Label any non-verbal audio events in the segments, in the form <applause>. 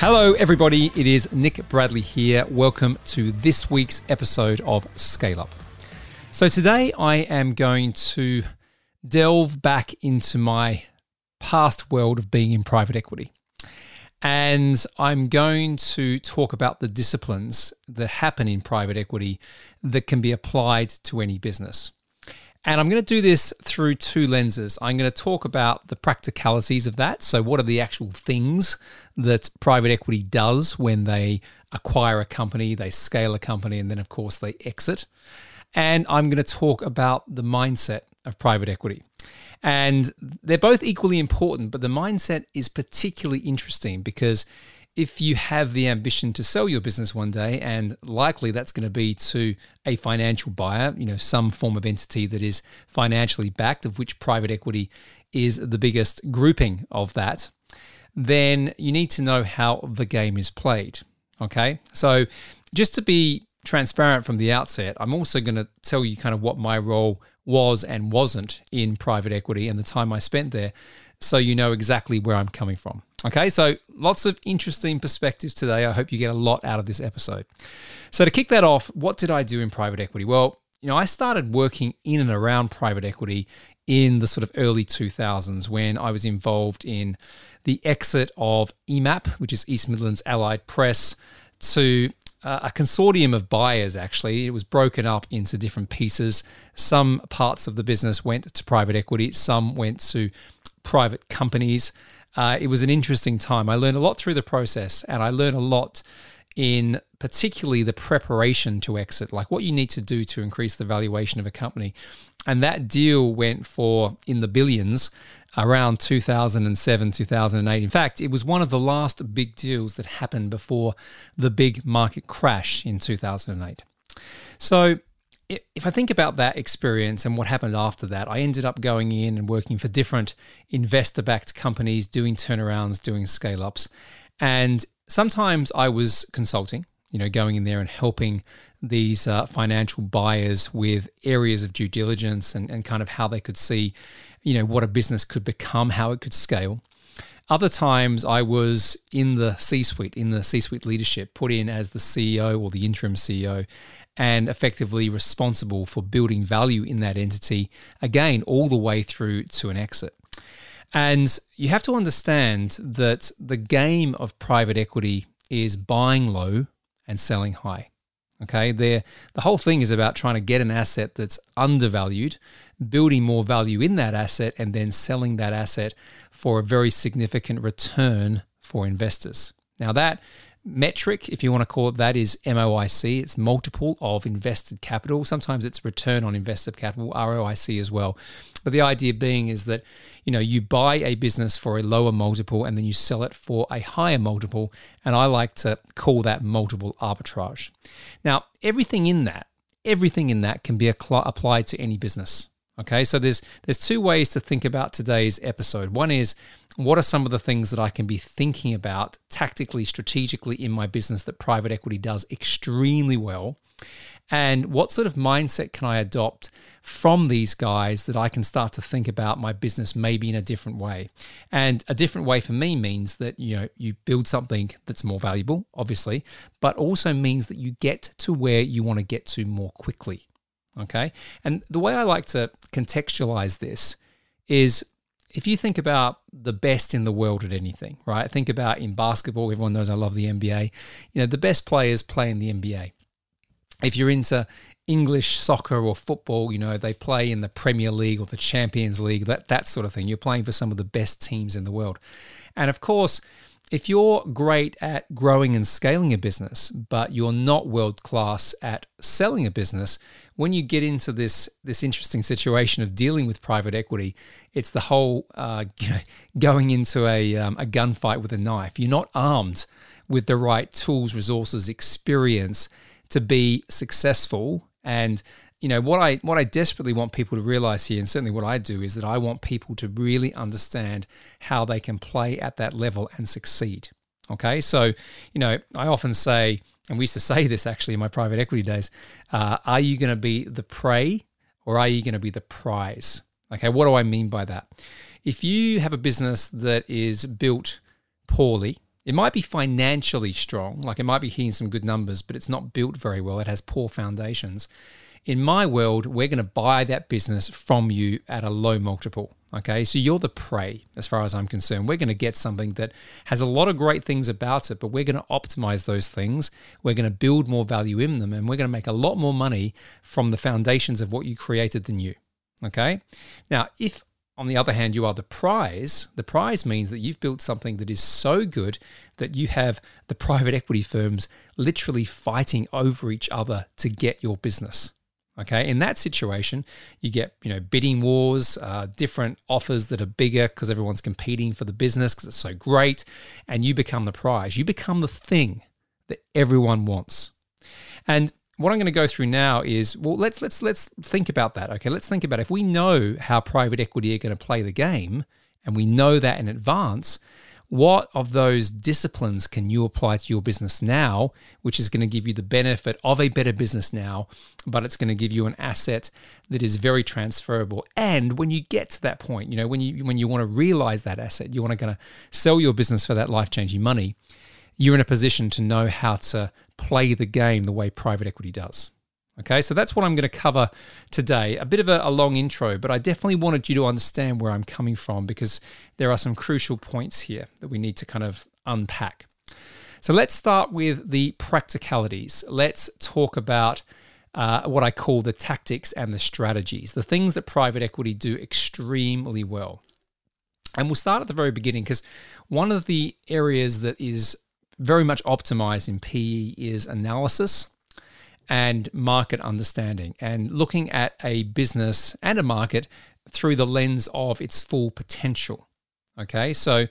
Hello, everybody. It is Nick Bradley here. Welcome to this week's episode of Scale Up. So, today I am going to delve back into my past world of being in private equity. And I'm going to talk about the disciplines that happen in private equity that can be applied to any business. And I'm going to do this through two lenses. I'm going to talk about the practicalities of that. So, what are the actual things that private equity does when they acquire a company, they scale a company, and then, of course, they exit. And I'm going to talk about the mindset of private equity. And they're both equally important, but the mindset is particularly interesting because if you have the ambition to sell your business one day, and likely that's going to be to a financial buyer, you know, some form of entity that is financially backed, of which private equity is the biggest grouping of that, then you need to know how the game is played. Okay. So just to be transparent from the outset, I'm also going to tell you kind of what my role was and wasn't in private equity and the time I spent there so you know exactly where I'm coming from. Okay, so lots of interesting perspectives today. I hope you get a lot out of this episode. So, to kick that off, what did I do in private equity? Well, you know, I started working in and around private equity in the sort of early 2000s when I was involved in the exit of EMAP, which is East Midlands Allied Press, to uh, a consortium of buyers actually. It was broken up into different pieces. Some parts of the business went to private equity, some went to private companies. Uh, it was an interesting time. I learned a lot through the process, and I learned a lot in particularly the preparation to exit, like what you need to do to increase the valuation of a company. And that deal went for in the billions around 2007, 2008. In fact, it was one of the last big deals that happened before the big market crash in 2008. So, if I think about that experience and what happened after that, I ended up going in and working for different investor backed companies, doing turnarounds, doing scale ups. And sometimes I was consulting, you know, going in there and helping these uh, financial buyers with areas of due diligence and, and kind of how they could see, you know, what a business could become, how it could scale. Other times I was in the C suite, in the C suite leadership, put in as the CEO or the interim CEO, and effectively responsible for building value in that entity, again, all the way through to an exit. And you have to understand that the game of private equity is buying low and selling high. Okay, there the whole thing is about trying to get an asset that's undervalued, building more value in that asset, and then selling that asset for a very significant return for investors. Now that metric, if you want to call it that, is MOIC. It's multiple of invested capital. Sometimes it's return on invested capital, ROIC as well. But the idea being is that you know you buy a business for a lower multiple and then you sell it for a higher multiple, and I like to call that multiple arbitrage. Now, everything in that, everything in that can be applied to any business. Okay, so there's there's two ways to think about today's episode. One is what are some of the things that I can be thinking about tactically, strategically in my business that private equity does extremely well? And what sort of mindset can I adopt from these guys that I can start to think about my business maybe in a different way? And a different way for me means that you know you build something that's more valuable, obviously, but also means that you get to where you want to get to more quickly. Okay. And the way I like to contextualize this is if you think about the best in the world at anything, right? Think about in basketball, everyone knows I love the NBA. You know, the best players play in the NBA. If you're into English soccer or football, you know, they play in the Premier League or the Champions League, that, that sort of thing. You're playing for some of the best teams in the world. And of course, if you're great at growing and scaling a business, but you're not world class at selling a business, when you get into this this interesting situation of dealing with private equity, it's the whole uh, <laughs> you know, going into a um, a gunfight with a knife. You're not armed with the right tools, resources, experience to be successful and you know what I what I desperately want people to realize here, and certainly what I do, is that I want people to really understand how they can play at that level and succeed. Okay, so you know I often say, and we used to <laughs> say this actually in my private equity days: uh, Are you going to be the prey or are you going to be the prize? Okay, what do I mean by that? If you have a business that is built poorly, It might be financially strong, like it might be hitting some good numbers, but it's not built very well. It has poor foundations. In my world, we're going to buy that business from you at a low multiple. Okay, so you're the prey as far as I'm concerned. We're going to get something that has a lot of great things about it, but we're going to optimize those things. We're going to build more value in them, and we're going to make a lot more money from the foundations of what you created than you. Okay, now if on the other hand, you are the prize. The prize means that you've built something that is so good that you have the private equity firms literally fighting over each other to get your business. Okay, in that situation, you get you know bidding wars, uh, different offers that are bigger because everyone's competing for the business because it's so great, and you become the prize. You become the thing that everyone wants. And what I'm going to go through now is well let's let's let's think about that. Okay, let's think about if we know how private equity are going to play the game and we know that in advance, what of those disciplines can you apply to your business now which is going to give you the benefit of a better business now but it's going to give you an asset that is very transferable and when you get to that point you know when you when you want to realize that asset you want to kind of sell your business for that life-changing money you're in a position to know how to play the game the way private equity does. Okay, so that's what I'm going to cover today. A bit of a, a, long intro, but I definitely wanted you to understand where I'm coming from because there are some crucial points here that we need to kind of unpack. So let's start with the practicalities. Let's talk about uh, what I call the tactics and the strategies, the things that private equity do extremely well. And we'll start at the very beginning because one of the areas that is very much optimized in PE is analysis and market understanding and looking at a business and a market through the lens of its full potential. Okay, so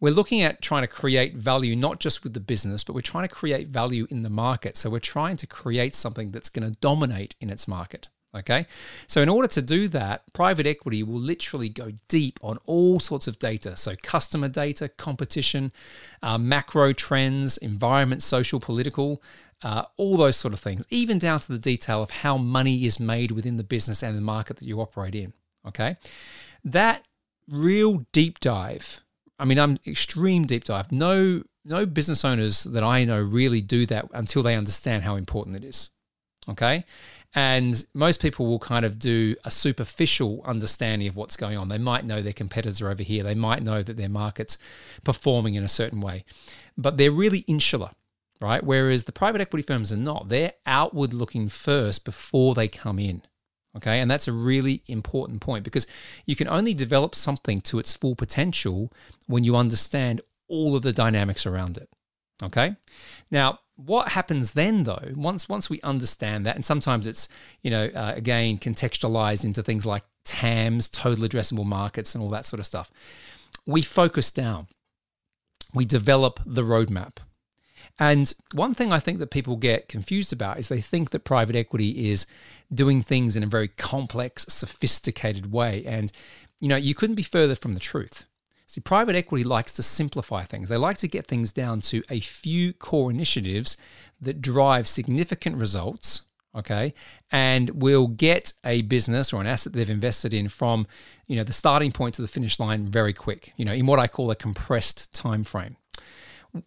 we're looking at trying to create value not just with the business, but we're trying to create value in the market. So we're trying to create something that's going to dominate in its market. Okay. So, in order to do that, private equity will literally go deep on all sorts of data. So, customer data, competition, uh, macro trends, environment, social, political, uh, all those sort of things, even down to the detail of how money is made within the business and the market that you operate in. Okay. That real deep dive, I mean, I'm extreme deep dive. No, no business owners that I know really do that until they understand how important it is. Okay. And most people will kind of do a superficial understanding of what's going on. They might know their competitors are over here. They might know that their market's performing in a certain way, but they're really insular, right? Whereas the private equity firms are not. They're outward looking first before they come in. Okay. And that's a really important point because you can only develop something to its full potential when you understand all of the dynamics around it. Okay. Now, what happens then though once once we understand that and sometimes it's you know uh, again contextualized into things like tams total addressable markets and all that sort of stuff we focus down we develop the roadmap and one thing i think that people get confused about is they think that private equity is doing things in a very complex sophisticated way and you know you couldn't be further from the truth See, private equity likes to simplify things. They like to get things down to a few core initiatives that drive significant results, okay, and will get a business or an asset they've invested in from, you know, the starting point to the finish line very quick, you know, in what I call a compressed time frame.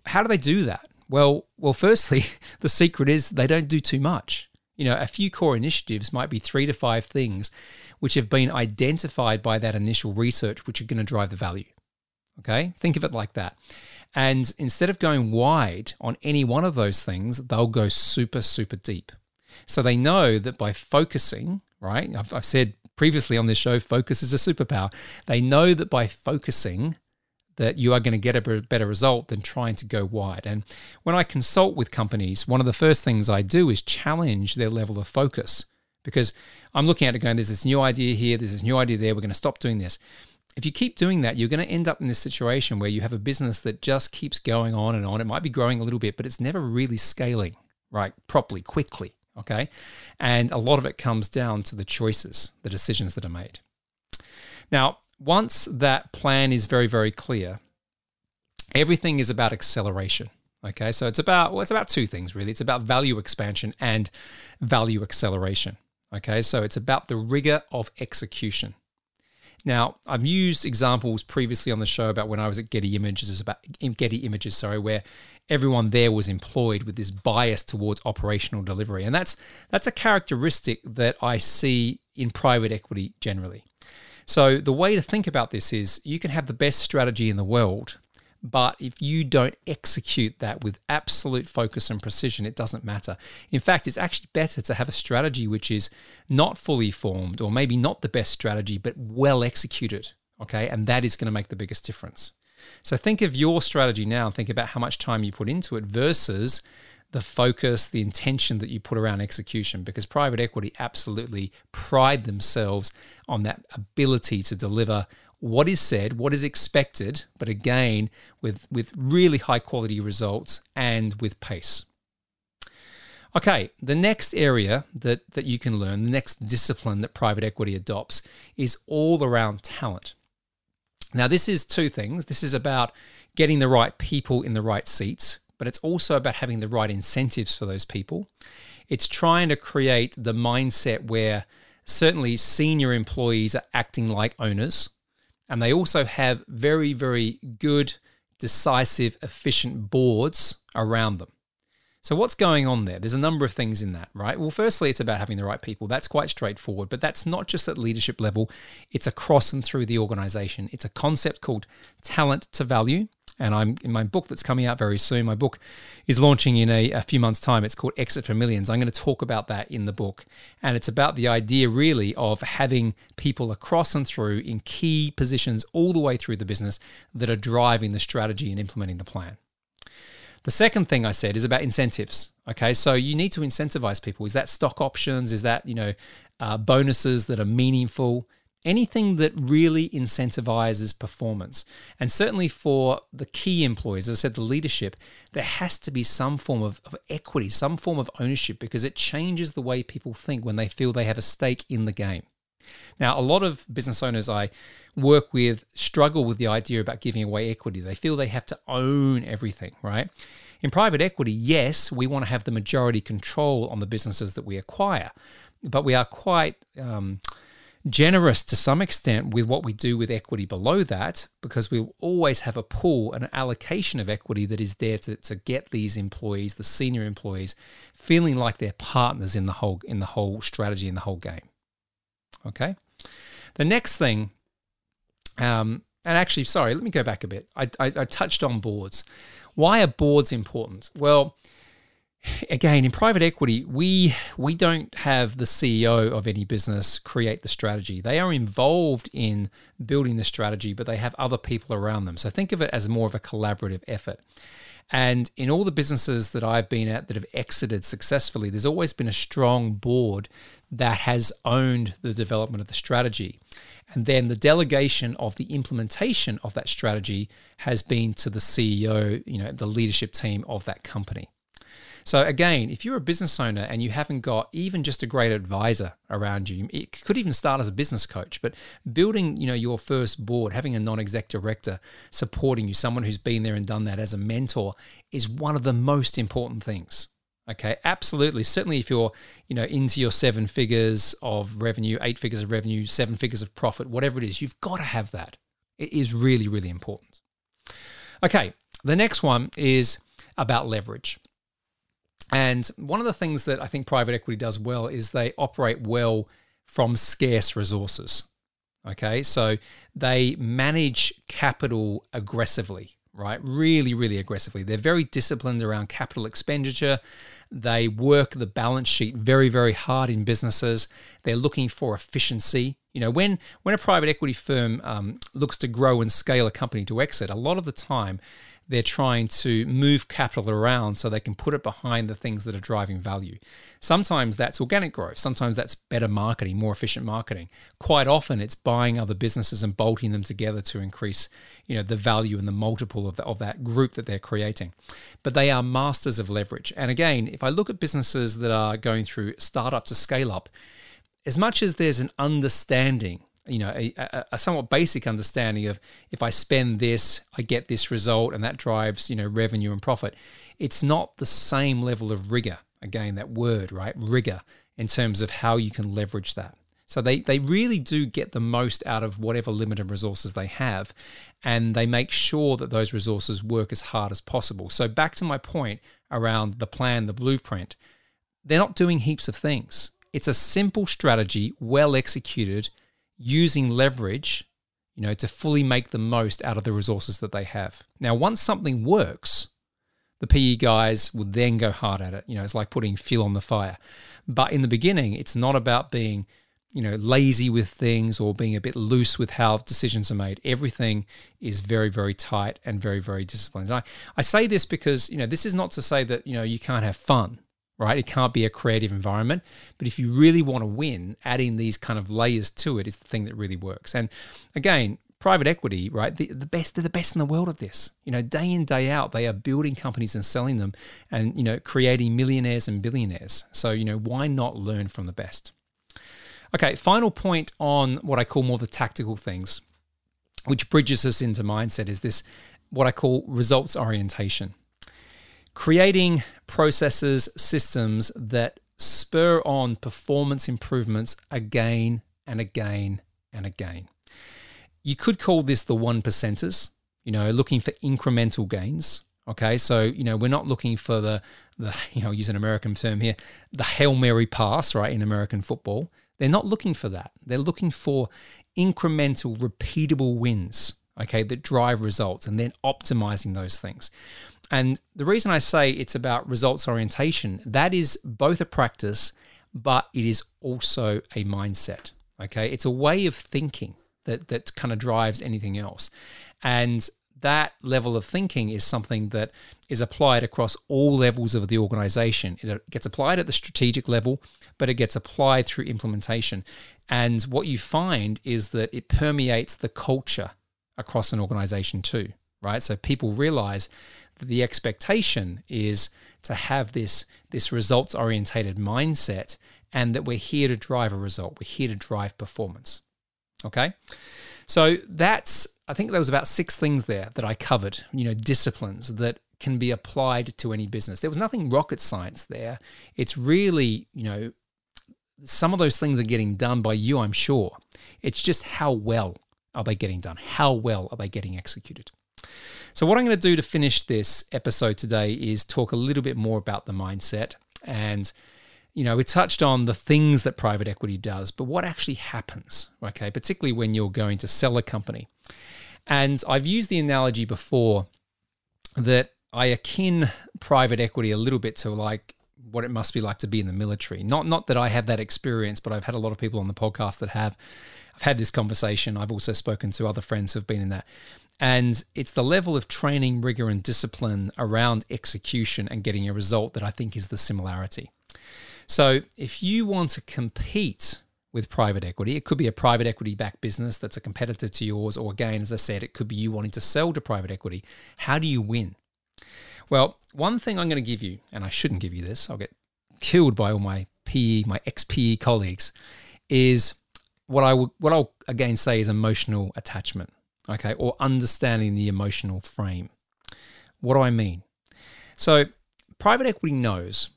How do they do that? Well, well, firstly, <laughs> the secret is they don't do too much. You know, a few core initiatives might be three to five things which have been identified by that initial research, which are going to drive the value. Okay, think of it like that. And instead of going wide on any one of those things, they'll go super, super deep. So they know that by focusing, right? I've, I've said previously on this show, focus is a superpower. They know that by focusing, that you are going to get a better result than trying to go wide. And when I consult with companies, one of the first things I do is challenge their level of focus because I'm looking at it going, there's this new idea here, there's this new idea there, we're going to stop doing this if you keep doing that, you're going to end up in this situation where you have a business that just keeps going on and on. It might be growing a little bit, but it's never really scaling right properly, quickly. Okay. And a lot of it comes down to the choices, the decisions that are made. Now, once that plan is very, very clear, everything is about acceleration. Okay. So it's about, well, it's about two things really. It's about value expansion and value acceleration. Okay. So it's about the rigor of execution. Now, I've used examples previously on the show about when I was at Getty Images, about Getty Images, sorry, where everyone there was employed with this bias towards operational delivery, and that's that's a characteristic that I see in private equity generally. So the way to think about this is you can have the best strategy in the world, but if you don't execute that with absolute focus and precision, it doesn't matter. In fact, it's actually better to have a strategy which is not fully formed or maybe not the best strategy, but well executed. Okay. And that is going to make the biggest difference. So think of your strategy now and think about how much time you put into it versus the focus, the intention that you put around execution, because private equity absolutely pride themselves on that ability to deliver what is said, what is expected, but again, with, with really high quality results and with pace. Okay, the next area that, that you can learn, the next discipline that private equity adopts is all around talent. Now, this is two things. This is about getting the right people in the right seats, but it's also about having the right incentives for those people. It's trying to create the mindset where certainly senior employees are acting like owners and they also have very, very good, decisive, efficient boards around them. So, what's going on there? There's a number of things in that, right? Well, firstly, it's about having the right people. That's quite straightforward, but that's not just at leadership level, it's across and through the organization. It's a concept called talent to value. And I'm in my book that's coming out very soon. My book is launching in a, a few months' time. It's called Exit for Millions. I'm going to talk about that in the book. And it's about the idea, really, of having people across and through in key positions all the way through the business that are driving the strategy and implementing the plan. The second thing I said is about incentives. Okay, so you need to incentivize people. Is that stock options? Is that you know uh, bonuses that are meaningful? Anything that really incentivizes performance. And certainly for the key employees, as I said, the leadership, there has to be some form of, of, equity, some form of ownership, because it changes the way people think when they feel they have a stake in the game. Now, a lot of business owners I work with struggle with the idea about giving away equity. They feel they have to own everything, right? In private equity, yes, we want to have the majority control on the businesses that we acquire, but we are quite. Um, generous to some extent with what we do with equity below that because we'll always have a pool, an allocation of equity that is there to, to get these employees, the senior employees, feeling like they're partners in the whole in the whole strategy in the whole game. Okay. The next thing, um, and actually, sorry, let me go back a bit. I, I, I touched on boards. Why are boards important? Well, again in private equity we we don't have the ceo of any business create the strategy they are involved in building the strategy but they have other people around them so think of it as more of a collaborative effort and in all the businesses that I've been at that have exited successfully, there's always been a strong board that has owned the development of the strategy. And then the delegation of the implementation of that strategy has been to the CEO, you know, the leadership team of that company. So again, if you're a business owner and you haven't got even just a great advisor around you, it could even start as a business coach, but building, you know, your first board, having a non-exec director supporting you, someone who's been there and done that as a mentor is one of the most important things. Okay, absolutely. Certainly, if you're, you know, into your seven figures of revenue, eight figures of revenue, seven figures of profit, whatever it is, you've got to have that. It is really, really important. Okay, the next one is about leverage. And one of the things that I think private equity does well is they operate well from scarce resources. Okay, so they manage capital aggressively, right? Really, really aggressively. They're very disciplined around capital expenditure. They work the balance sheet very, very hard in businesses. They're looking for efficiency. You know, when when a private equity firm um, looks to grow and scale a company to exit, a lot of the time they're trying to move capital around so they can put it behind the things that are driving value. Sometimes that's organic growth, sometimes that's better marketing, more efficient marketing. Quite often it's buying other businesses and bolting them together to increase, you know, the value and the multiple of, the, of that group that they're creating. But they are masters of leverage. And again, if I look at businesses that are going through startup to scale up, as much as there's an understanding you know a, a, somewhat basic understanding of if I spend this, I get this result, and that drives you know revenue and profit. It's not the same level of rigor. Again, that word right, rigor in terms of how you can leverage that. So they, they really do get the most out of whatever limited resources they have, and they make sure that those resources work as hard as possible. So, back to my point around the plan, the blueprint, they're not doing heaps of things. It's a simple strategy, well executed, using leverage, you know, to fully make the most out of the resources that they have. Now, once something works, the PE guys would then go hard at it. You know, it's like putting fuel on the fire. But in the beginning, it's not about being you know, lazy with things or being a bit loose with how decisions are made. Everything is very, very tight and very, very disciplined. I, I say this because, you know, this is not to say that, you know, you can't have fun, right? It can't be a creative environment. But if you really want to win, adding these kind of layers to it is the thing that really works. And again, private equity, right? The, the best, they're the best in the world at this. You know, day in, day out, they are building companies and selling them and, you know, creating millionaires and billionaires. So, you know, why not learn from the best? Okay, final point on what I call more the tactical things, which bridges us into mindset, is this what I call results orientation. Creating processes, systems that spur on performance improvements again and again and again. You could call this the one percenters, you know, looking for incremental gains. Okay, so you know we're not looking for the the <laughs> you know use an American term here, the hail mary pass, right? In American football, they're not looking for that. They're looking for incremental, repeatable wins, okay, that drive results and then optimizing those things. And the reason I say it's about results orientation, that is both a practice, but it is also a mindset. Okay. It's a way of thinking that that kind of drives anything else. And that level of thinking is something that is applied across all levels of the organization. It uh, gets applied at the strategic level, but it gets applied through implementation. And what you find is that it permeates the culture across an organization too, right? So people realize that the expectation is to have this, this results orientated mindset and that we're here to drive a result, we're here to drive performance. Okay? So that's I think there was about six things there that I covered, you know, disciplines that can be applied to any business. There was nothing rocket science there. It's really, you know, some of those things are getting done by you, I'm sure. It's just how well are they getting done? How well are they getting executed? So, what I'm going to do to finish this episode today is talk a little bit more about the mindset. And, you know, we touched on the things that private equity does, but what actually happens, okay, particularly when you're going to sell a company. And I've used the analogy before that I akin private equity a little bit to like what it must be like to be in the military. Not not that I have that experience, but I've had a lot of people on the podcast that have. I've had this conversation. I've also spoken to other friends who've been in that. And it's the level of training, rigor, and discipline around execution and getting a result that I think is the similarity. So if you want to compete with private equity. It could be a private equity backed business that's a competitor to yours, or again, as I said, it could be you wanting to sell to private equity. How do you win? Well, one thing I'm going to give you, and I shouldn't give you this, I'll get killed by all my PE, my ex PE colleagues, is what I would what I'll again say is emotional attachment, okay, or understanding the emotional frame. What do I mean? So, private equity knows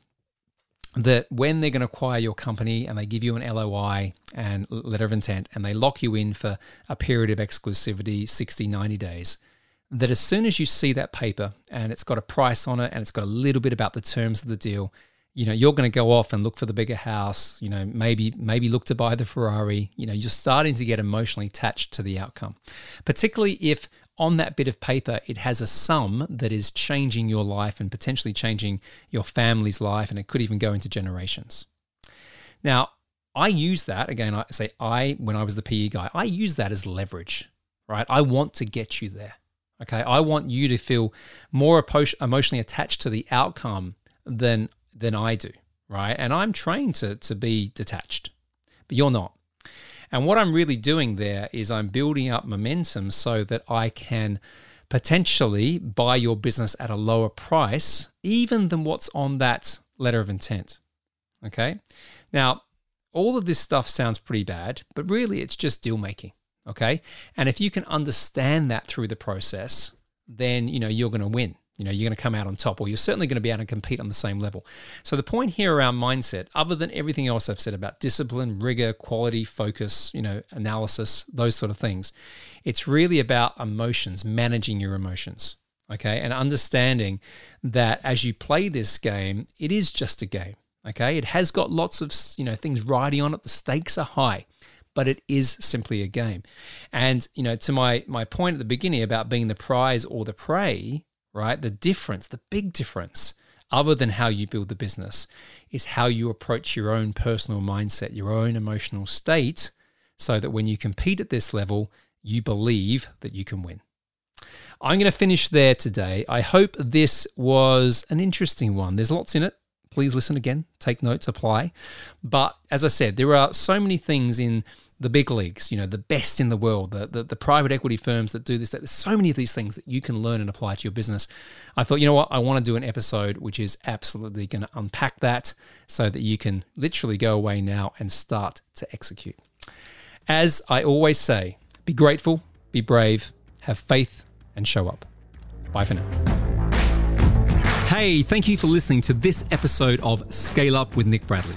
that when they're going to acquire your company and they give you an LOI and letter of intent and they lock you in for a period of exclusivity, 60, 90 days, that as soon as you see that paper and it's got a price on it and it's got a little bit about the terms of the deal, you know, you're going to go off and look for the bigger house, you know, maybe maybe look to buy the Ferrari, you know, you're starting to get emotionally attached to the outcome. Particularly if on that bit of paper, it has a sum that is changing your life and potentially changing your family's life, and it could even go into generations. Now, I use that again. I say I when I was the PE guy, I use that as leverage, right? I want to get you there. Okay, I want you to feel more emotionally attached to the outcome than than I do, right? And I'm trained to to be detached, but you're not. And what I'm really doing there is I'm building up momentum so that I can potentially buy your business at a lower price, even than what's on that letter of intent. Okay. Now, all of this stuff sounds pretty bad, but really it's just deal making. Okay. And if you can understand that through the process, then you know you're going to win. You know, you're going to come out on top, or you're certainly going to be able to compete on the same level. So, the point here around mindset, other than everything else I've said about discipline, rigor, quality, focus, you know, analysis, those sort of things, it's really about emotions, managing your emotions. Okay. And understanding that as you play this game, it is just a game. Okay. It has got lots of, you know, things riding on it. The stakes are high but it is simply a game. And you know, to my my point at the beginning about being the prize or the prey, right? The difference, the big difference, other than how you build the business, is how you approach your own personal mindset, your own emotional state, so that when you compete at this level, you believe that you can win. I'm going to finish there today. I hope this was an interesting one. There's lots in it. Please listen again, take notes, apply. But as I said, there are so many things in the big leagues, you know, the best in the world, the, the, the, private equity firms that do this. There's so many of these things that you can learn and apply to your business. I thought, you know what, I want to do an episode which is absolutely going to unpack that so that you can literally go away now and start to execute. As I always say, be grateful, be brave, have faith, and show up. Bye for now. Hey, thank you for listening to this episode of Scale Up with Nick Bradley.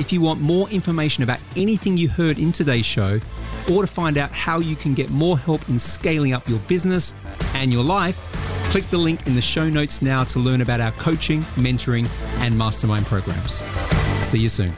if you want more information about anything you heard in today's show, or to find out how you can get more help in scaling up your business and your life, click the link in the show notes now to learn about our coaching, mentoring, and mastermind programs. See you soon.